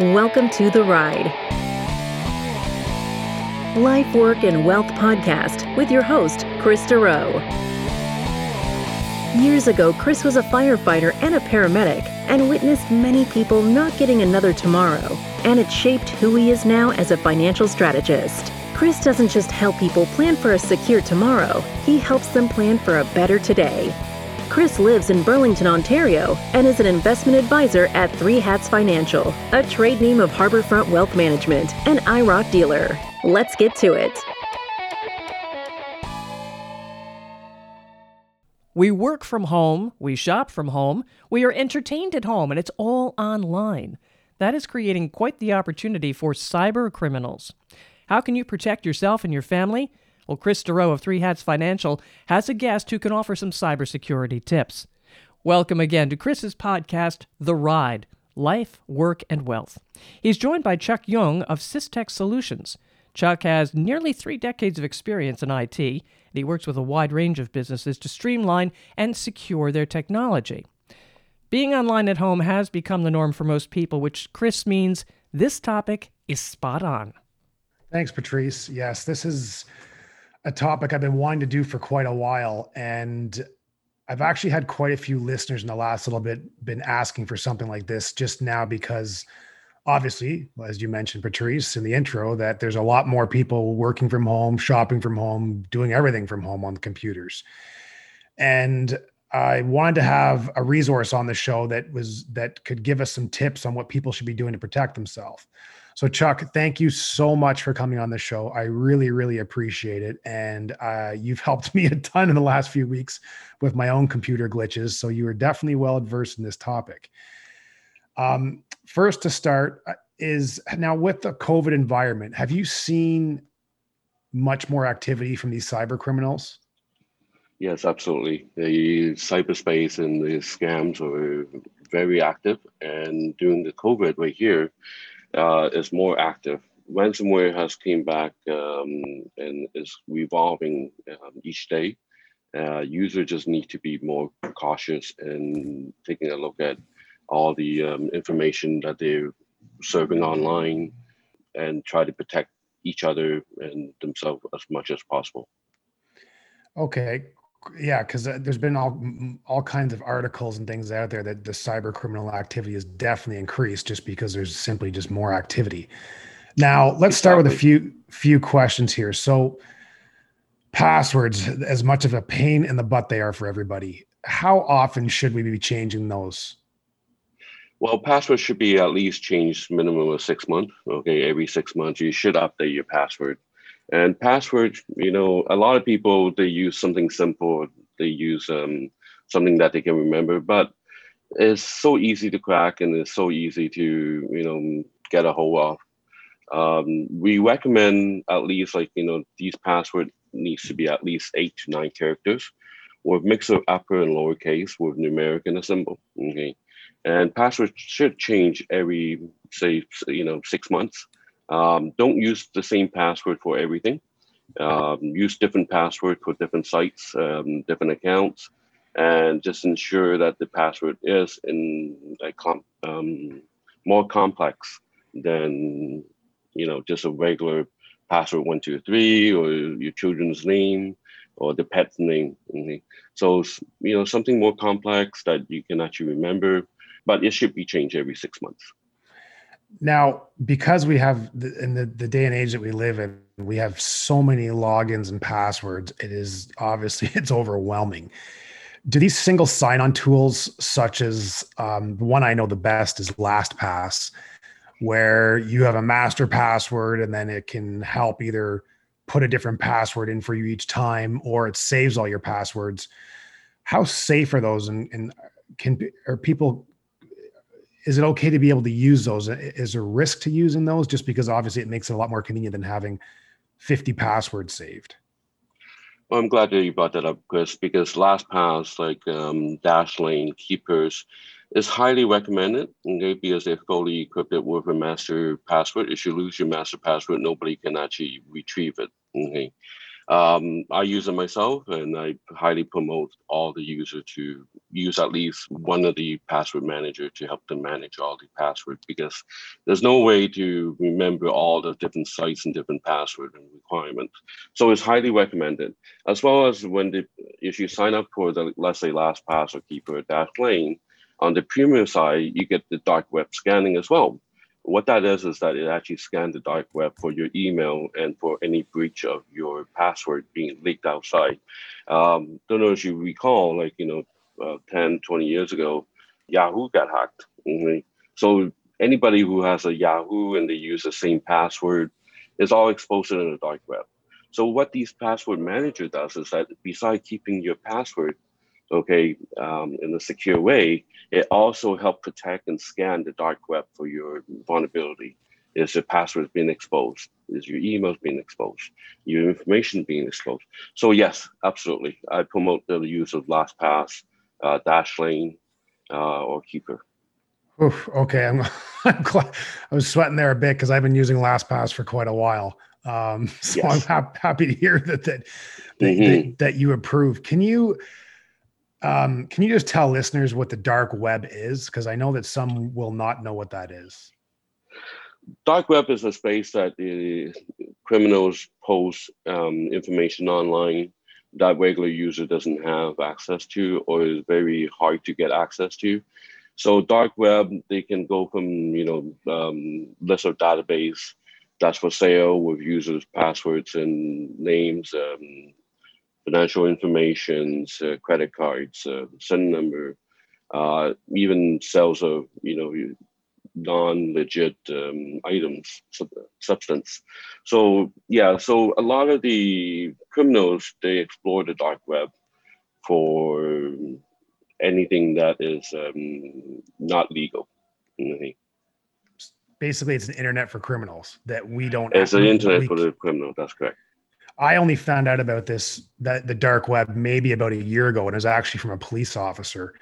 Welcome to The Ride. Life, Work, and Wealth podcast with your host, Kris Dureau. Years ago, Kris was a firefighter and a paramedic and witnessed many people not getting another tomorrow, and it shaped who he is now as a financial strategist. Kris doesn't just help people plan for a secure tomorrow, he helps them plan for a better today. Kris lives in Burlington, Ontario, and is an investment advisor at Three Hats Financial, a trade name of Harbourfront Wealth Management, an IIROC dealer. Let's get to it. We work from home, we shop from home, we are entertained at home, and it's all online. That is creating quite the opportunity for cyber criminals. How can you protect yourself and your family? Well, Kris Dureau of Three Hats Financial has a guest who can offer some cybersecurity tips. Welcome again to Kris's podcast, The Ride Life, Work, and Wealth. He's joined by Chuck Yeung of Cystech Solutions. Chuck has nearly three decades of experience in IT, and he works with a wide range of businesses to streamline and secure their technology. Being online at home has become the norm for most people, which Kris means this topic is spot on. Thanks, Patrice. Yes, this is a topic I've been wanting to do for quite a while. And I've actually had quite a few listeners in the last little bit been asking for something like this just now because obviously, as you mentioned, Patrice, in the intro, that there's a lot more people working from home, shopping from home, doing everything from home on computers. And I wanted to have a resource on the show that was that could give us some tips on what people should be doing to protect themselves. So, Chuck, thank you so much for coming on the show. I really, really appreciate it. And uh, you've helped me a ton in the last few weeks with my own computer glitches. So, you are definitely well adversed in this topic. Um, first, to start, uh, is now with the COVID environment, have you seen much more activity from these cyber criminals? Yes, absolutely. The cyberspace and the scams are very active. And during the COVID right here, uh, is more active. Ransomware has came back um, and is revolving um, each day. Uh, users just need to be more cautious and taking a look at all the um, information that they're serving online and try to protect each other and themselves as much as possible. Okay, yeah, because uh, there's been all all kinds of articles and things out there that the cyber criminal activity has definitely increased just because there's simply just more activity. Now, let's start with a few few questions here. So, passwords, as much of a pain in the butt they are for everybody, how often should we be changing those? Well, passwords should be at least changed minimum of six months. Okay, every six months you should update your password. And passwords, you know, a lot of people they use something simple. They use um, something that they can remember, but it's so easy to crack and it's so easy to you know get a hold of. Um, we recommend at least like you know these password needs to be at least eight to nine characters, with mix of upper and lowercase with numeric and a symbol. Okay, and passwords should change every say you know six months. Um, don't use the same password for everything. Um, use different passwords for different sites, um, different accounts, and just ensure that the password is in com- um, more complex than you know just a regular password one two three or your children's name or the pet's name. So you know something more complex that you can actually remember, but it should be changed every six months. Now, because we have the, in the, the day and age that we live in, we have so many logins and passwords. It is obviously it's overwhelming. Do these single sign-on tools, such as um, the one I know the best is LastPass, where you have a master password and then it can help either put a different password in for you each time, or it saves all your passwords. How safe are those, and, and can are people is it okay to be able to use those? Is there risk to using those just because obviously it makes it a lot more convenient than having 50 passwords saved? Well, I'm glad that you brought that up, Kris, because LastPass, like um, Dashlane, Keepers, is highly recommended okay, because they're fully equipped with a master password. If you lose your master password, nobody can actually retrieve it. Okay. Um, I use it myself, and I highly promote all the user to use at least one of the password manager to help them manage all the passwords because there's no way to remember all the different sites and different password and requirements. So it's highly recommended. As well as when the if you sign up for the let's say LastPass or Keeper Dashlane, on the premium side, you get the dark web scanning as well. What that is is that it actually scans the dark web for your email and for any breach of your password being leaked outside. Um, don't know if you recall, like, you know, uh, 10, 20 years ago, Yahoo got hacked. Mm-hmm. So anybody who has a Yahoo and they use the same password is all exposed in the dark web. So what these password manager does is that besides keeping your password okay, um, in a secure way, it also helps protect and scan the dark web for your vulnerability. Is your password being exposed? Is your emails being exposed? Your information being exposed? So yes, absolutely. I promote the use of LastPass, uh, Dashlane, uh, or Keeper. Oof, okay, I'm, I'm glad. I was sweating there a bit because I've been using LastPass for quite a while. Um, so yes. I'm ha- happy to hear that that that, mm-hmm. that, that you approve. Can you um, can you just tell listeners what the dark web is? Because I know that some will not know what that is. Dark web is a space that the criminals post um, information online that regular user doesn't have access to or is very hard to get access to. So dark web, they can go from you know um, list of database that's for sale with users' passwords and names, um, financial information, uh, credit cards, uh, SIN number, uh, even sales of you know non-legit um, items, sub- substance. So yeah, so a lot of the criminals they explore the dark web for anything that is um, not legal. Mm-hmm. Basically, it's an internet for criminals that we don't. It's an internet for the criminal. That's correct. I only found out about this that the dark web maybe about a year ago, and it was actually from a police officer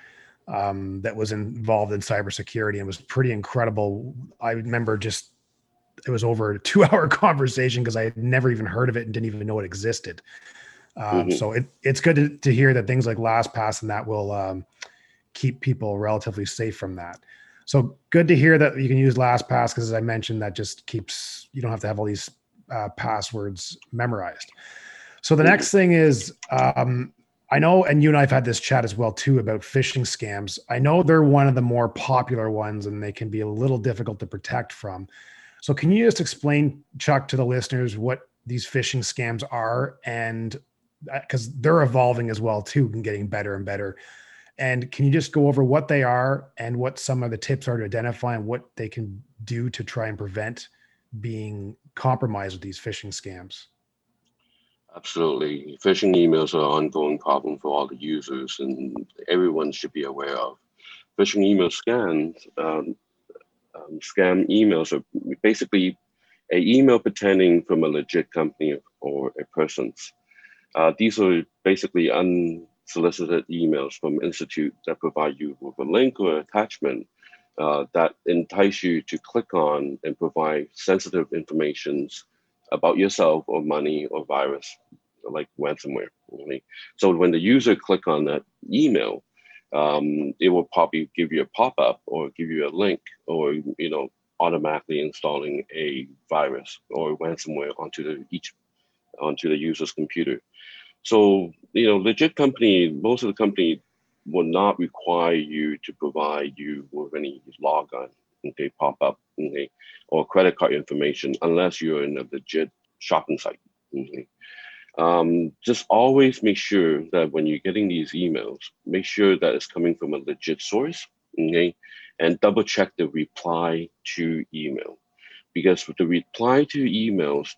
um, that was involved in cybersecurity and was pretty incredible. I remember just it was over a two-hour conversation because I had never even heard of it and didn't even know it existed. Um, mm-hmm. So it, it's good to, to hear that things like LastPass and that will um, keep people relatively safe from that. So good to hear that you can use LastPass because, as I mentioned, that just keeps you don't have to have all these uh, passwords memorized. So the next thing is, um, I know, and you and I've had this chat as well too about phishing scams. I know they're one of the more popular ones, and they can be a little difficult to protect from. So can you just explain, Chuck, to the listeners what these phishing scams are, and because uh, they're evolving as well too, and getting better and better. And can you just go over what they are and what some of the tips are to identify and what they can do to try and prevent being compromised with these phishing scams? Absolutely. Phishing emails are an ongoing problem for all the users, and everyone should be aware of. Phishing email scams, um, um, scam emails are basically an email pretending from a legit company or a person's. Uh, these are basically unsolicited emails from institute that provide you with a link or attachment uh, that entice you to click on and provide sensitive information about yourself or money or virus, like ransomware. So when the user click on that email, um, it will probably give you a pop-up or give you a link or you know automatically installing a virus or ransomware onto the each onto the user's computer. So you know, legit company, most of the company will not require you to provide you with any logon, okay, pop up, okay, or credit card information unless you're in a legit shopping site. Okay. Um, just always make sure that when you're getting these emails, make sure that it's coming from a legit source, okay, and double check the reply to email, because with the reply to emails,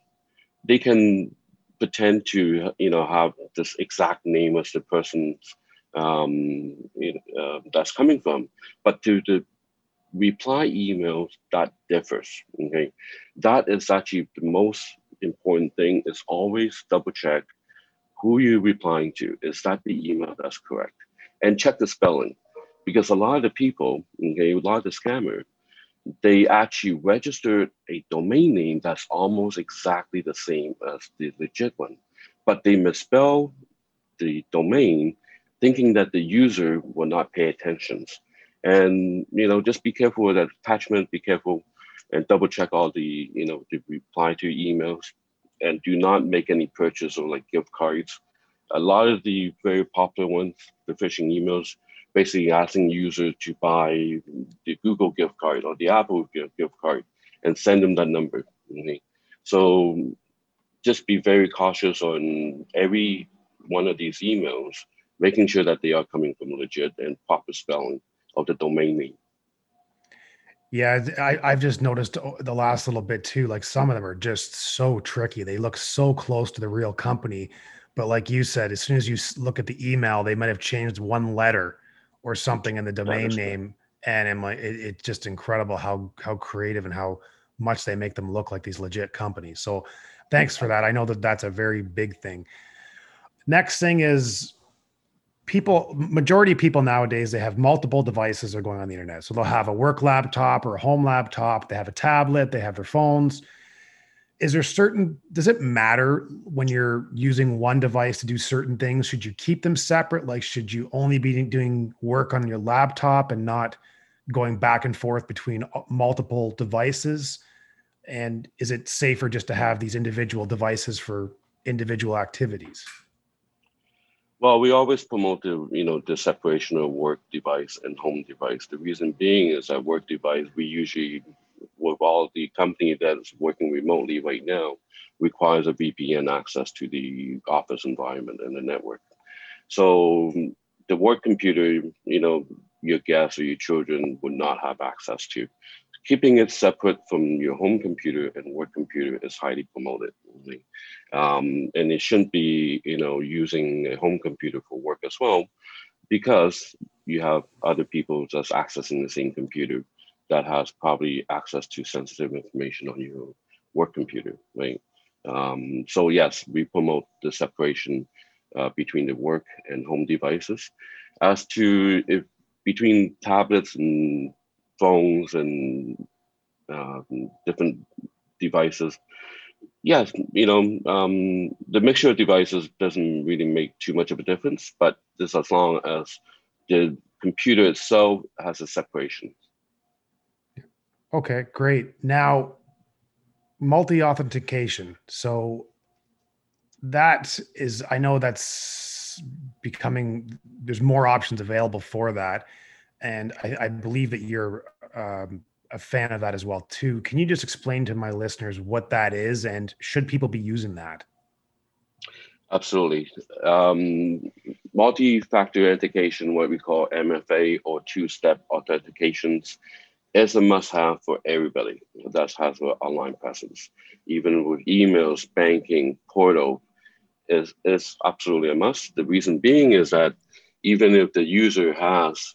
they can pretend to you know have this exact name as the person's um, uh, that's coming from. But to the reply emails, that differs. Okay, that is actually the most important thing. Is always double check who you're replying to. Is that the email that's correct? And check the spelling, because a lot of the people, okay, a lot of the scammer, they actually registered a domain name that's almost exactly the same as the legit one but they misspell the domain, thinking that the user will not pay attention. And you know, just be careful with that attachment. Be careful and double check all the you know the reply to emails, and do not make any purchase or like gift cards. A lot of the very popular ones, the phishing emails, basically asking users to buy the Google gift card or the Apple gift card and send them that number. Okay? So just be very cautious on every one of these emails, making sure that they are coming from legit and proper spelling of the domain name. Yeah, I, I've just noticed uh, the last little bit too. Like some of them are just so tricky. They look so close to the real company, but like you said, as soon as you look at the email, they might have changed one letter or something in the domain name, and I'm like, it, it's just incredible how how creative and how much they make them look like these legit companies. So, thanks for that. I know that that's a very big thing. Next thing is people majority of people nowadays they have multiple devices they're going on the internet. So they'll have a work laptop or a home laptop they have a tablet they have their phones. Is there certain does it matter when you're using one device to do certain things? Should you keep them separate? Like should you only be doing work on your laptop and not going back and forth between uh, multiple devices? And is it safer just to have these individual devices for individual activities well, we always promote the you know the separation of work device and home device. The reason being is that work device we usually with all the company that's working remotely right now requires a VPN access to the office environment and the network. So the work computer, you know, your guests or your children would not have access to keeping it separate from your home computer and work computer is highly promoted. Um, and it shouldn't be, you know, using a home computer for work as well, because you have other people just accessing the same computer that has probably access to sensitive information on your work computer, right? Um, so yes, we promote the separation uh, between the work and home devices. As to if between tablets and phones and uh, different devices. Yes, you know, um, the mixture of devices doesn't really make too much of a difference, but just as long as the computer itself has a separation. Okay, great. Now, multi authentication. So that is, I know that's becoming, there's more options available for that and I, I believe that you're um, a fan of that as well too. Can you just explain to my listeners what that is, and should people be using that? Absolutely. Um, multi-factor authentication, what we call MFA or two-step authentications, is a must-have for everybody that has an online presence. Even with emails, banking, portal, is is absolutely a must. The reason being is that even if the user has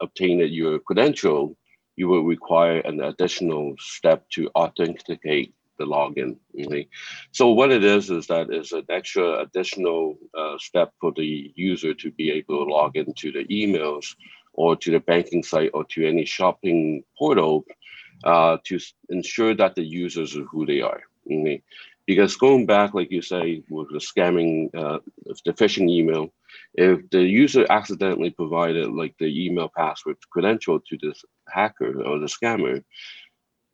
obtained your credential, you will require an additional step to authenticate the login. Okay? So what it is is that is an extra additional uh, step for the user to be able to log into the emails or to the banking site or to any shopping portal uh, to ensure that the users are who they are. Okay? Because going back, like you say, with the scamming, uh, the phishing email, if the user accidentally provided like the email password credential to this hacker or the scammer,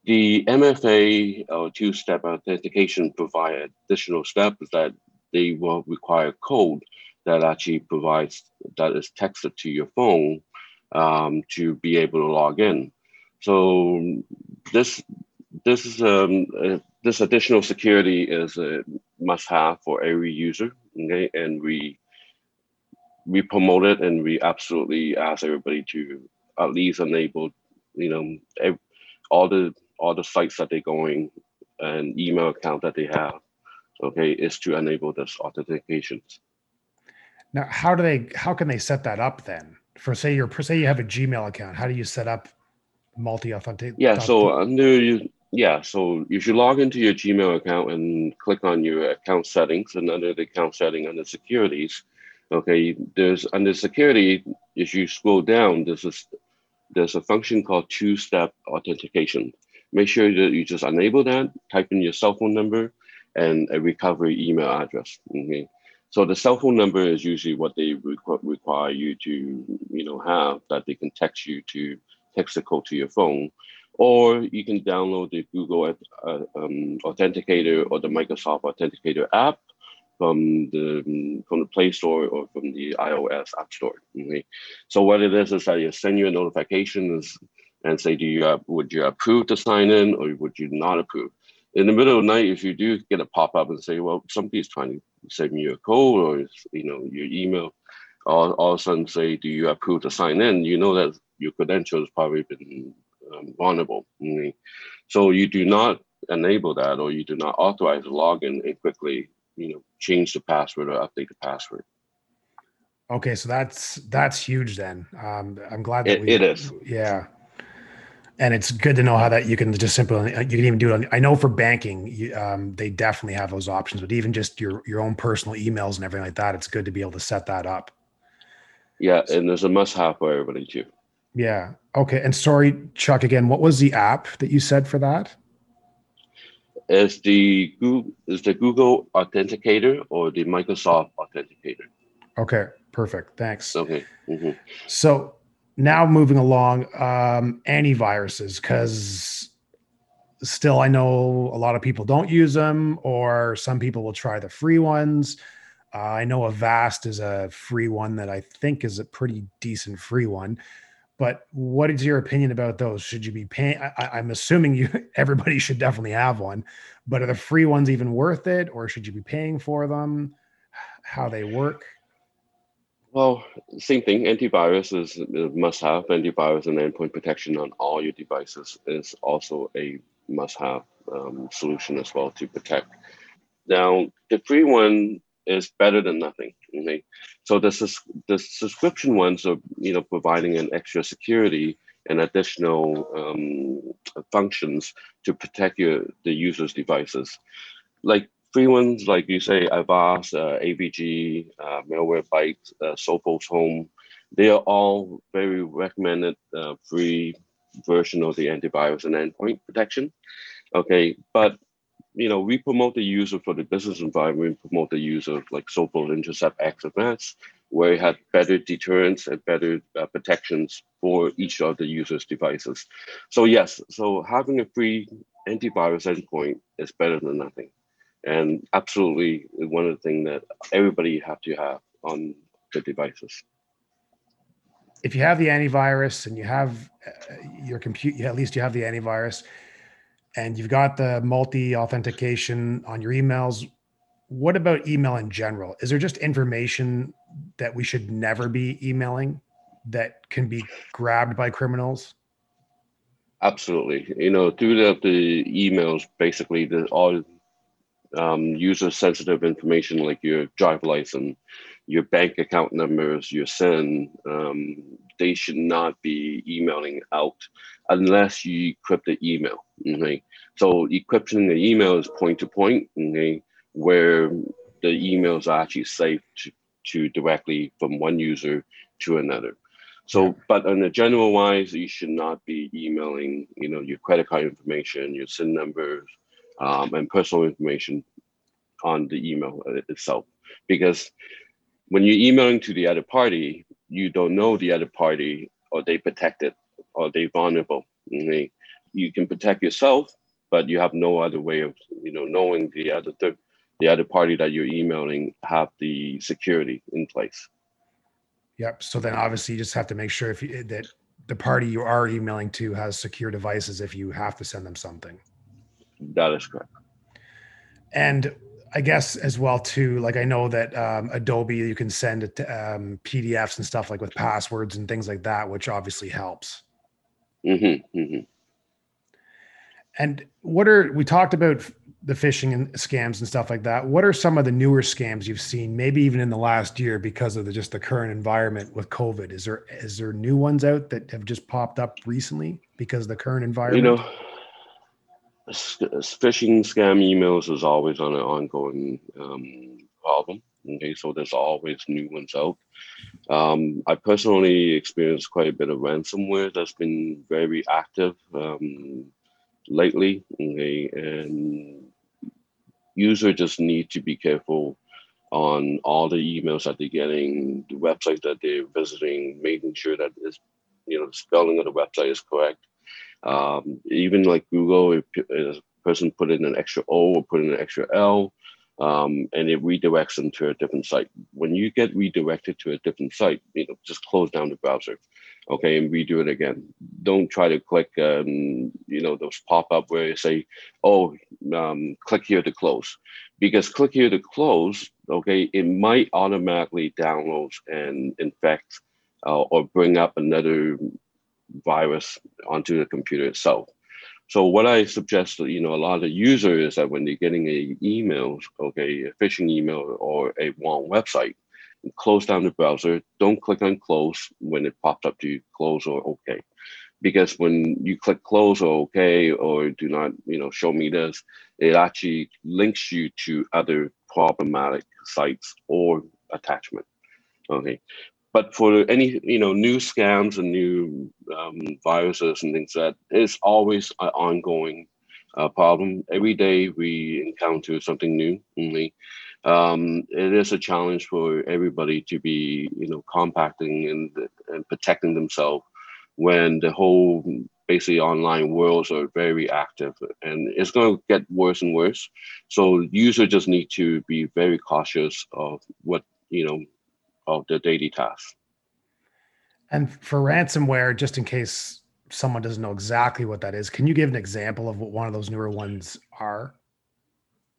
the MFA or two-step authentication provide additional steps that they will require code that actually provides that is texted to your phone um, to be able to log in. So this this is um, this additional security is a must-have for every user. Okay, and we we promote it and we absolutely ask everybody to at least enable, you know, every, all the all the sites that they're going and email account that they have, okay, is to enable this authentications. Now, how do they? How can they set that up then? For say you're say you have a Gmail account, how do you set up multi authentic? Yeah, so under you, yeah, so you should log into your Gmail account and click on your account settings, and under the account setting under securities, Okay, there's under security, if you scroll down, there's a, there's a function called two-step authentication. Make sure that you just enable that, type in your cell phone number and a recovery email address. Okay, So the cell phone number is usually what they requ- require you to, you know, have that they can text you to text the code to your phone, or you can download the Google uh, um, Authenticator or the Microsoft Authenticator app from the from the Play Store or from the iOS App Store. Okay? So what it is is that you send you a notification and say, do you uh, would you approve to sign in or would you not approve? In the middle of the night, if you do get a pop up and say, well, somebody's trying to send me a code or you know your email, all, all of a sudden say, do you approve to sign in? You know that your credentials probably been um, vulnerable. So you do not enable that or you do not authorize a login and quickly you know change the password or update the password. Okay, so that's that's huge. Then um, I'm glad that it, we, it is. Yeah, and it's good to know how that you can just simply you can even do it. On, I know for banking, you, um, they definitely have those options, but even just your your own personal emails and everything like that, it's good to be able to set that up. Yeah, and there's a must-have for everybody too. Yeah. Okay. And sorry, Chuck. Again, what was the app that you said for that? is the Google is the Google Authenticator or the Microsoft Authenticator. Okay, perfect. Thanks. Okay. Mm-hmm. So now moving along, um, antiviruses, because still I know a lot of people don't use them, or some people will try the free ones. Uh, I know Avast is a free one that I think is a pretty decent free one. But what is your opinion about those? Should you be paying? I, am assuming you everybody should definitely have one, but are the free ones even worth it, or should you be paying for them? How they work? Well, same thing. Antivirus is must-have. Antivirus and endpoint protection on all your devices is also a must-have um, solution as well to protect. Now, the free one is better than nothing. Okay? So the, the subscription ones are you know providing an extra security and additional um, functions to protect your the user's devices. Like free ones, like you say, Avast, uh, AVG, uh, Malwarebytes, uh, Sophos Home, they are all very recommended uh, free version of the antivirus and endpoint protection. Okay, but you know, we promote the use of for the business environment, promote the use of like Sophos Intercept X Advanced, where it had better deterrence and better uh, protections for each of the user's devices. So yes, so having a free antivirus endpoint is better than nothing. And absolutely one of the things that everybody have to have on the devices. If you have the antivirus and you have uh, your compute, at least you have the antivirus, and you've got the multi authentication on your emails, what about email in general? Is there just information that we should never be emailing that can be grabbed by criminals? Absolutely. You know, through the, the emails, basically, the all um, user sensitive information like your driver license, your bank account numbers, your SIN, um, they should not be emailing out unless you encrypt the email. Okay? So encrypting the email is point to point, okay, where the emails are actually safe to, to directly from one user to another. So, but on a general wise, you should not be emailing, you know, your credit card information, your SIN numbers, um, and personal information on the email itself, because when you're emailing to the other party, you don't know the other party, or they protected, or they vulnerable. You can protect yourself, but you have no other way of, you know, knowing the other th- the other party that you're emailing have the security in place. Yep. So then obviously you just have to make sure if you, that the party you are emailing to has secure devices if you have to send them something. That is correct. And I guess as well too, like I know that um, Adobe, you can send it to, um, PDFs and stuff like with passwords and things like that, which obviously helps. Mm-hmm, mm-hmm. And what are we talked about the phishing and scams and stuff like that? What are some of the newer scams you've seen, maybe even in the last year, because of the, just the current environment with COVID? Is there is there new ones out that have just popped up recently because of the current environment? You know phishing scam emails is always on an ongoing um, problem. Okay, so there's always new ones out. Um, I personally experienced quite a bit of ransomware that's been very active um, lately. Okay, and user just need to be careful on all the emails that they're getting, the website that they're visiting, making sure that is, you know, the spelling of the website is correct. Um, even like Google, if, if a person put in an extra O or put in an extra L, um, and it redirects them to a different site. When you get redirected to a different site, you know, just close down the browser, okay, and redo it again. Don't try to click, um, you know, those pop up where you say, "Oh, um, click here to close," because click here to close, okay, it might automatically download and infect uh, or bring up another virus onto the computer itself. So what I suggest, you know, a lot of users that when they're getting a email, okay, a phishing email or a wrong website, close down the browser. Don't click on close when it pops up to you, close or okay. Because when you click close or okay or do not, you know, show me this, it actually links you to other problematic sites or attachment. Okay. But for any you know new scams and new um, viruses and things that is always an ongoing uh, problem. Every day we encounter something new. Only um, it is a challenge for everybody to be you know compacting and and protecting themselves when the whole basically online worlds are very active and it's going to get worse and worse so users just need to be very cautious of what you know of the daily task. And for ransomware, just in case someone doesn't know exactly what that is, can you give an example of what one of those newer ones are?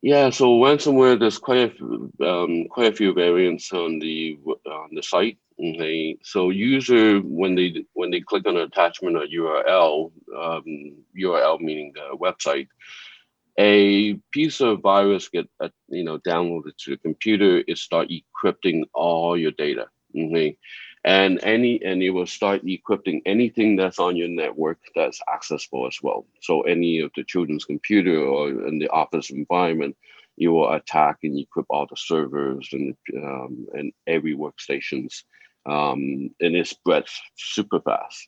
Yeah, so ransomware, there's quite a um, quite a few variants on the on the site. Okay, so user when they when they click on an attachment or URL, um, URL meaning the website, a piece of virus get uh, you know downloaded to the computer it start encrypting all your data and any and it will start encrypting anything that's on your network that's accessible as well. So any of the children's computer or in the office environment you will attack and encrypt all the servers and um, and every workstations um, and it spreads super fast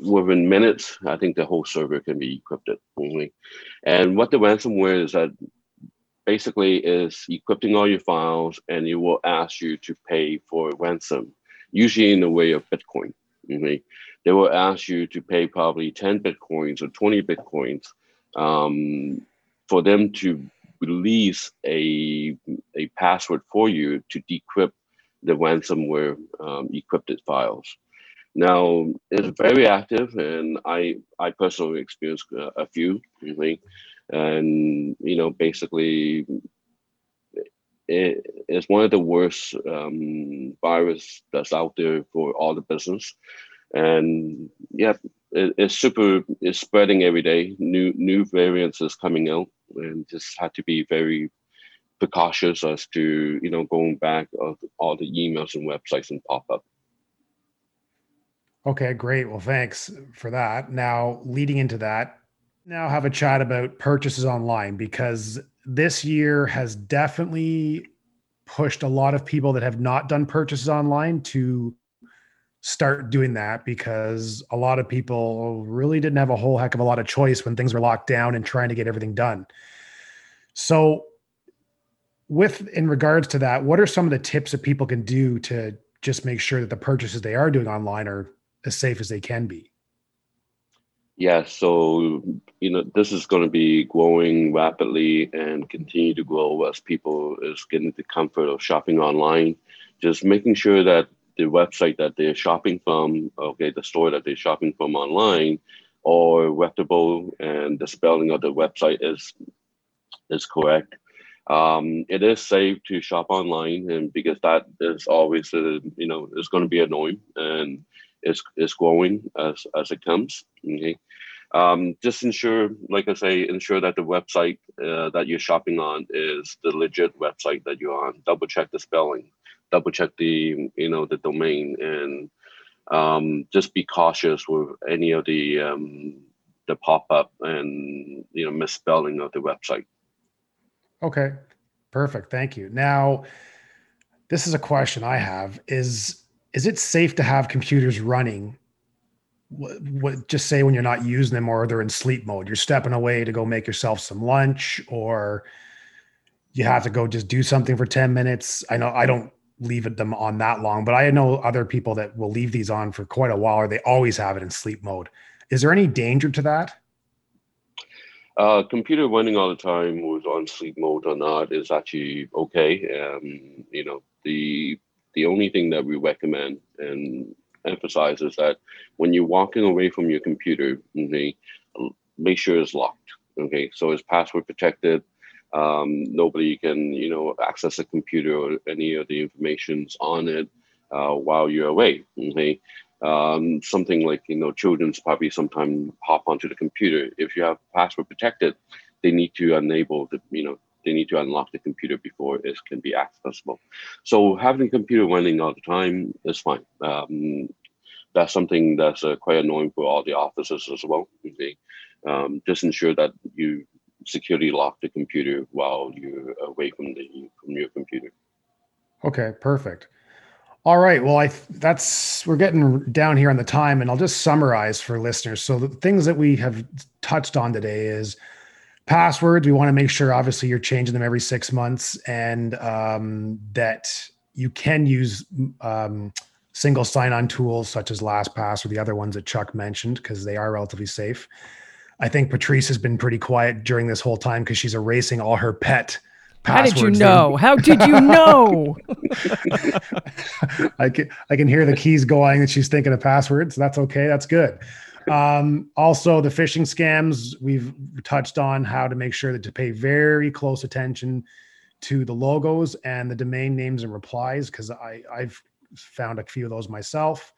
within minutes, I think the whole server can be encrypted only. And what the ransomware is that basically is encrypting all your files and it will ask you to pay for ransom, usually in the way of Bitcoin. Okay? They will ask you to pay probably 10 Bitcoins or 20 Bitcoins um, for them to release a, a password for you to decrypt the ransomware um, encrypted files. Now it's very active, and I I personally experienced a, few, and you know basically it is one of the worst um, virus that's out there for all the business, and yeah, it, it's super. It's spreading every day. New new variants is coming out, and just had to be very precautious as to you know going back of all the emails and websites and pop up. Okay, great. Well, thanks for that. Now, leading into that, now have a chat about purchases online because this year has definitely pushed a lot of people that have not done purchases online to start doing that because a lot of people really didn't have a whole heck of a lot of choice when things were locked down and trying to get everything done. So, with in regards to that, what are some of the tips that people can do to just make sure that the purchases they are doing online are as safe as they can be. Yeah, so you know this is going to be growing rapidly and continue to grow as people is getting the comfort of shopping online. Just making sure that the website that they're shopping from, okay, the store that they're shopping from online, or reputable, and the spelling of the website is is correct. Um, it is safe to shop online, and because that is always a, you know it's going to be annoying and is is growing as as it comes. Okay. Um, just ensure, like I say, ensure that the website uh, that you're shopping on is the legit website that you're on. Double check the spelling, double check the you know the domain, and um, just be cautious with any of the um, the pop up and you know misspelling of the website. Okay, perfect. Thank you. Now, this is a question I have: is is it safe to have computers running what, what, just say when you're not using them or they're in sleep mode you're stepping away to go make yourself some lunch or you have to go just do something for 10 minutes. I know I don't leave them on that long, but I know other people that will leave these on for quite a while or they always have it in sleep mode. Is there any danger to that? Uh, computer running all the time was on sleep mode or not is actually okay. Um, you know, the the only thing that we recommend and emphasize is that when you're walking away from your computer, okay, make sure it's locked. Okay, so it's password protected. Um, nobody can, you know, access the computer or any of the information's on it uh, while you're away. Okay, um, something like you know, children's probably sometimes hop onto the computer. If you have password protected, they need to enable the, you know, they need to unlock the computer before it can be accessible. So having computer running all the time is fine. Um, that's something that's uh, quite annoying for all the offices as well. Okay? Um, just ensure that you securely lock the computer while you're away from the from your computer. Okay, perfect. All right. Well, I that's we're getting down here on the time, and I'll just summarize for listeners. So the things that we have touched on today is passwords. We want to make sure, obviously, you're changing them every six months, and um, that you can use um, single sign-on tools such as LastPass or the other ones that Chuck mentioned because they are relatively safe. I think Patrice has been pretty quiet during this whole time because she's erasing all her pet. How did you know? How did you know? I can I can hear the keys going and she's thinking of passwords. That's okay. That's good. Um, also, the phishing scams we've touched on how to make sure that to pay very close attention to the logos and the domain names and replies because I I've found a few of those myself.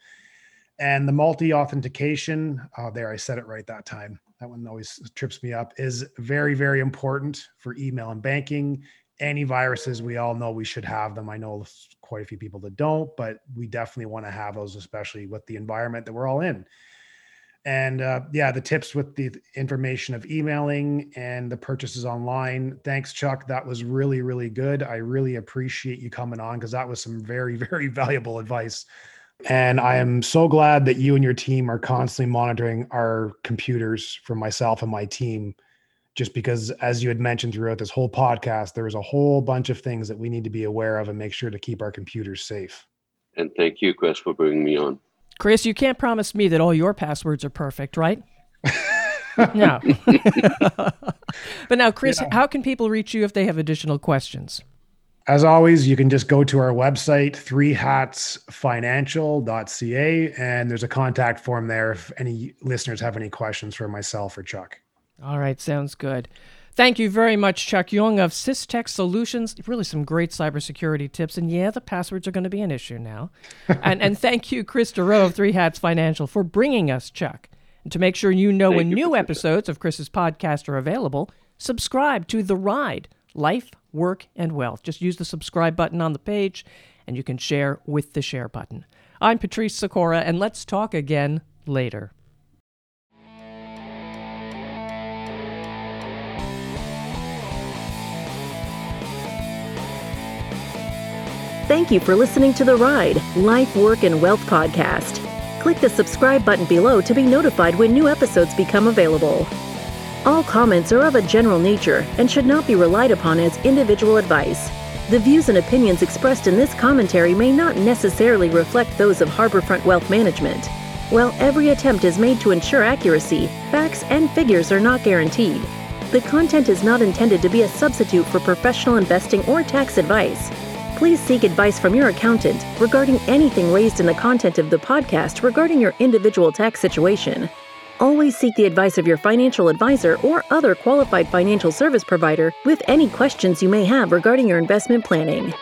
And the multi authentication, oh, there, I said it right that time. That one always trips me up, is very, very important for email and banking. Antiviruses, we all know we should have them. I know quite a few people that don't, but we definitely want to have those, especially with the environment that we're all in. And uh, yeah, the tips with the information of emailing and the purchases online. Thanks, Chuck. That was really, really good. I really appreciate you coming on because that was some very, very valuable advice. And I am so glad that you and your team are constantly monitoring our computers for myself and my team. Just because, as you had mentioned throughout this whole podcast, there is a whole bunch of things that we need to be aware of and make sure to keep our computers safe. And thank you, Kris, for bringing me on. Kris, you can't promise me that all your passwords are perfect, right? no. but now, Kris, yeah. how can people reach you if they have additional questions? As always, you can just go to our website, threehatsfinancial.ca, and there's a contact form there if any listeners have any questions for myself or Chuck. All right, sounds good. Thank you very much, Chuck Yeung of Cystech Solutions. Really, some great cybersecurity tips. And yeah, the passwords are going to be an issue now. and, and thank you, Kris Dureau of Three Hats Financial, for bringing us Chuck. And to make sure you know thank when you. new episodes of Kris's podcast are available, subscribe to The Ride Life, Work, and Wealth. Just use the subscribe button on the page, and you can share with the share button. I'm Patrice Sikora, and let's talk again later. Thank you for listening to the Ride Life, Work, and Wealth podcast. Click the subscribe button below to be notified when new episodes become available. All comments are of a general nature and should not be relied upon as individual advice. The views and opinions expressed in this commentary may not necessarily reflect those of Harbourfront Wealth Management. While every attempt is made to ensure accuracy, facts and figures are not guaranteed. The content is not intended to be a substitute for professional investing or tax advice. Please seek advice from your accountant regarding anything raised in the content of the podcast regarding your individual tax situation. Always seek the advice of your financial advisor or other qualified financial service provider with any questions you may have regarding your investment planning.